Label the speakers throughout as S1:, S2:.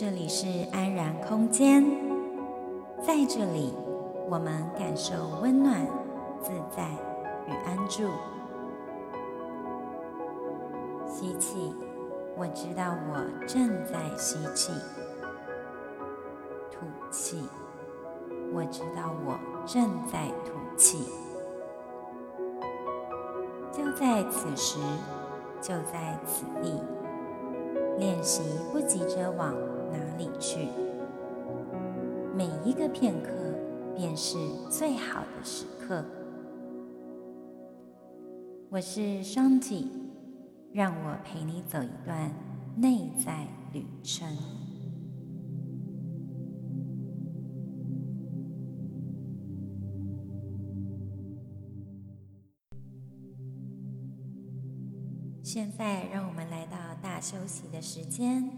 S1: 这里是安然空间，在这里，我们感受温暖、自在与安住。吸气，我知道我正在吸气；吐气，我知道我正在吐气。就在此时，就在此地，练习不急着往哪里去？每一个片刻便是最好的时刻。我是双体，让我陪你走一段内在旅程。现在，让我们来到大休息的时间。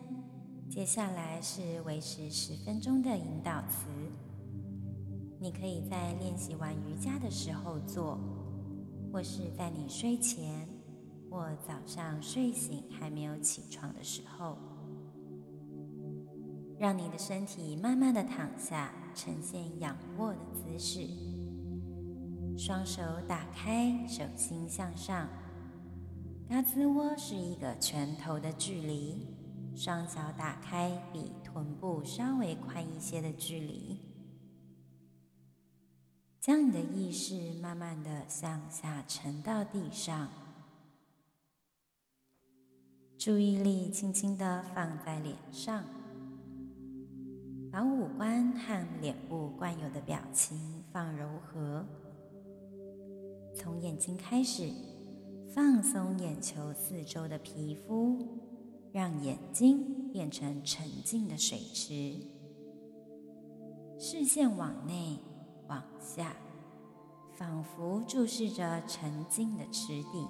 S1: 接下来是维持十分钟的引导词，你可以在练习完瑜伽的时候做，或是在你睡前或早上睡醒还没有起床的时候，让你的身体慢慢的躺下，呈现仰卧的姿势，双手打开，手心向上，胳肢窝是一个拳头的距离。双脚打开，比臀部稍微宽一些的距离，将你的意识慢慢的向下沉到地上，注意力轻轻的放在脸上，把五官和脸部惯有的表情放柔和，从眼睛开始，放松眼球四周的皮肤。让眼睛变成沉静的水池，视线往内往下，仿佛注视着沉静的池底。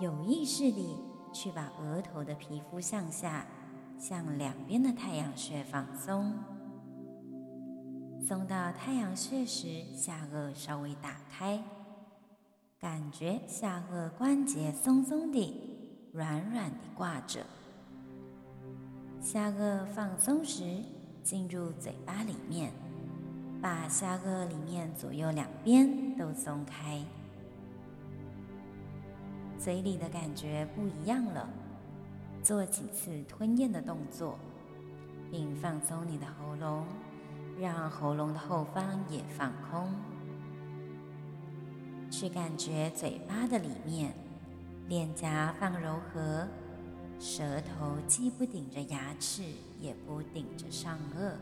S1: 有意识地去把额头的皮肤向下，向两边的太阳穴放松。松到太阳穴时，下颚稍微打开，感觉下颚关节松松的。软软地挂着，下颚放松时，进入嘴巴里面，把下颚里面左右两边都松开，嘴里的感觉不一样了。做几次吞咽的动作，并放松你的喉咙，让喉咙的后方也放空，去感觉嘴巴的里面。脸颊放柔和，舌头既不顶着牙齿，也不顶着上颚。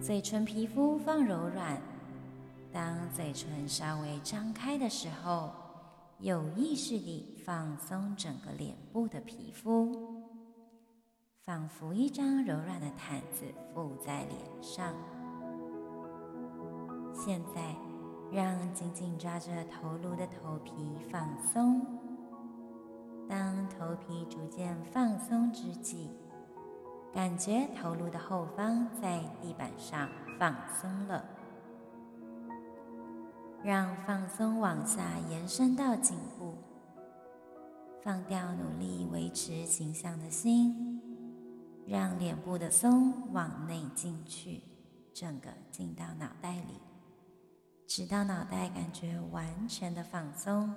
S1: 嘴唇皮肤放柔软，当嘴唇稍微张开的时候，有意识地放松整个脸部的皮肤，仿佛一张柔软的毯子覆在脸上。现在。让紧紧抓着头颅的头皮放松。当头皮逐渐放松之际，感觉头颅的后方在地板上放松了。让放松往下延伸到颈部，放掉努力维持形象的心，让脸部的松往内进去，整个进到脑袋里。直到脑袋感觉完全的放松。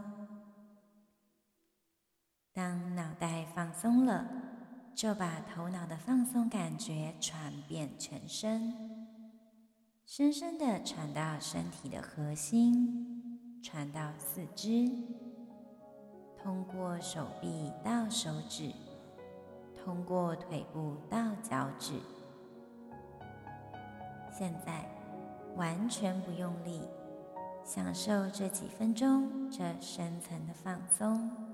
S1: 当脑袋放松了，就把头脑的放松感觉传遍全身，深深的传到身体的核心，传到四肢，通过手臂到手指，通过腿部到脚趾。现在完全不用力。享受这几分钟，这深层的放松。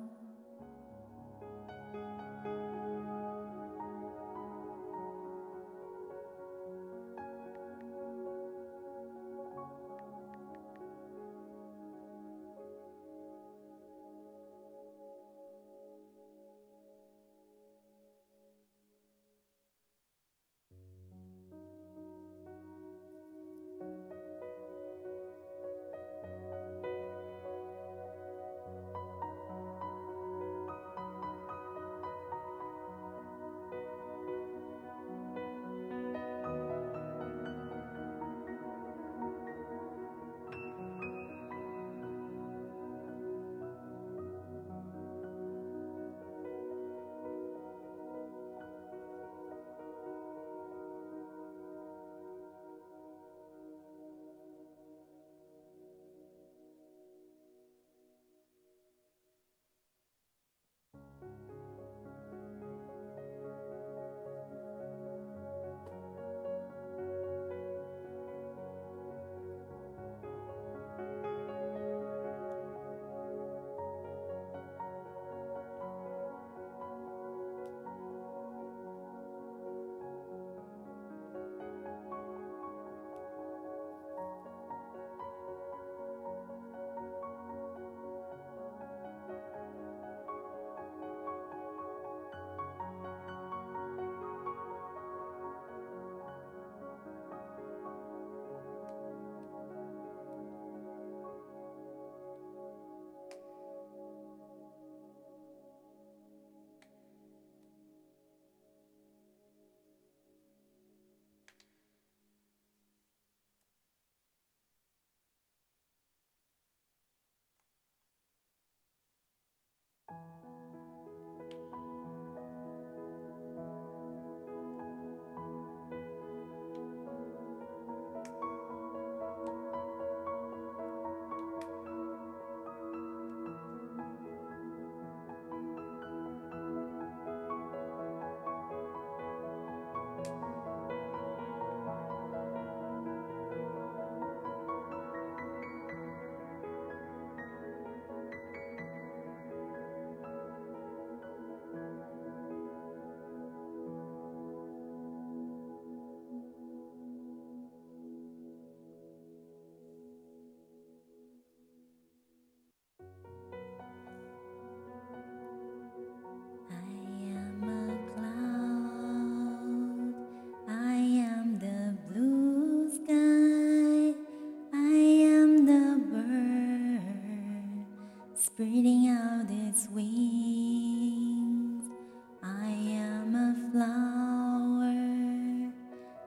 S1: Breathing out its wings. I am a flower,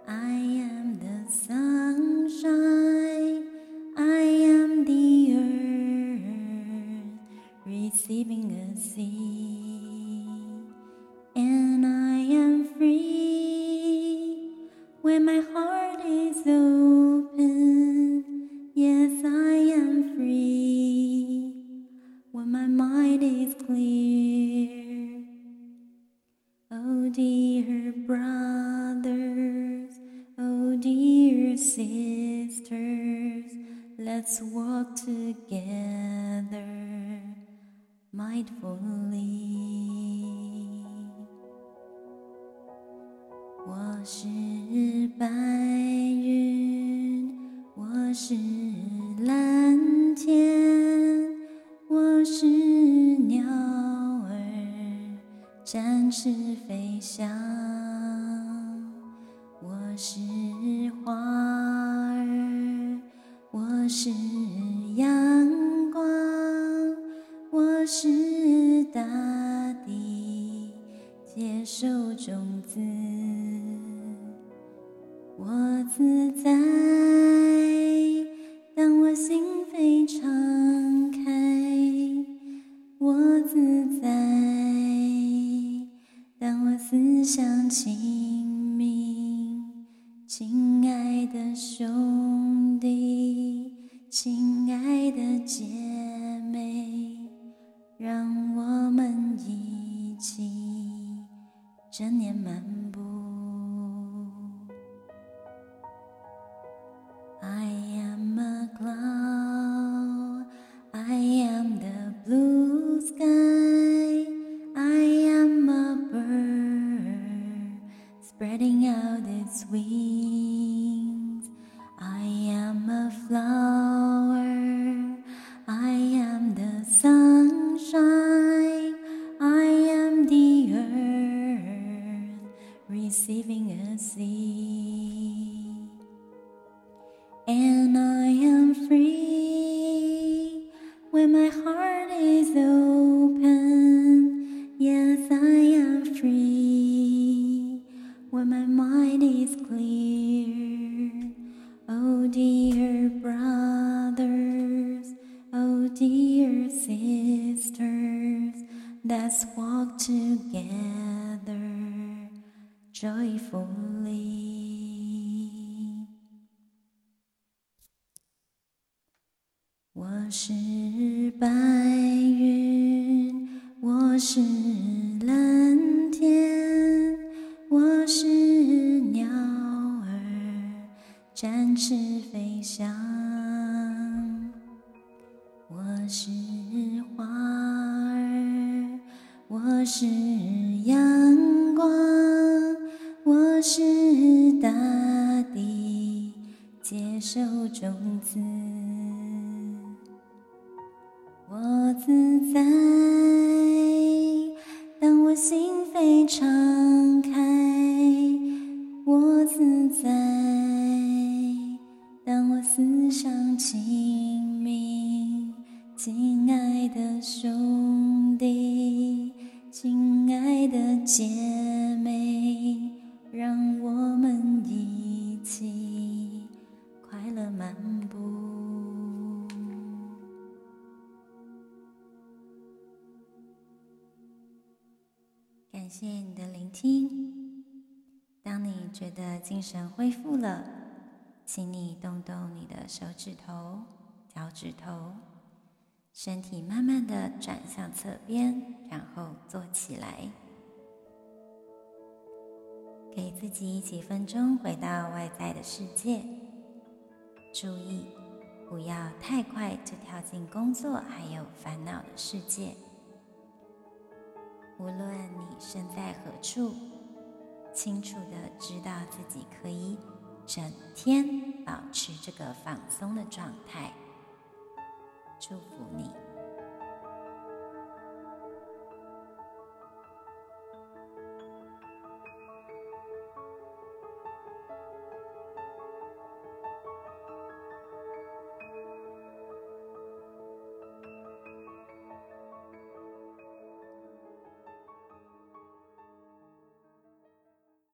S1: I am the sunshine, I am the earth receiving a seed, and I am free when my heart is open. Yes, I am free is clear. Oh dear brothers, oh dear sisters, let's walk together mindfully. 我是白云，我是。是飞翔。我是花儿，我是阳光，我是想起 And I am free when my heart is open. Yes, I am free when my mind is clear. Oh, dear brothers, oh, dear sisters, let's walk together. Joyfully. 我是白云，我是蓝天，我是鸟儿，展翅飞翔。接受种子。我自在，当我心扉敞开；我自在，当我思想清明。亲爱的兄弟。亲爱的姐谢谢你的聆听。当你觉得精神恢复了，请你动动你的手指头、脚趾头。身体慢慢的转向侧边，然后坐起来，给自己几分钟回到外在的世界。注意，不要太快就跳进工作还有烦恼的世界。无论你身在何处，清楚的知道自己可以整天保持这个放松的状态。祝福你。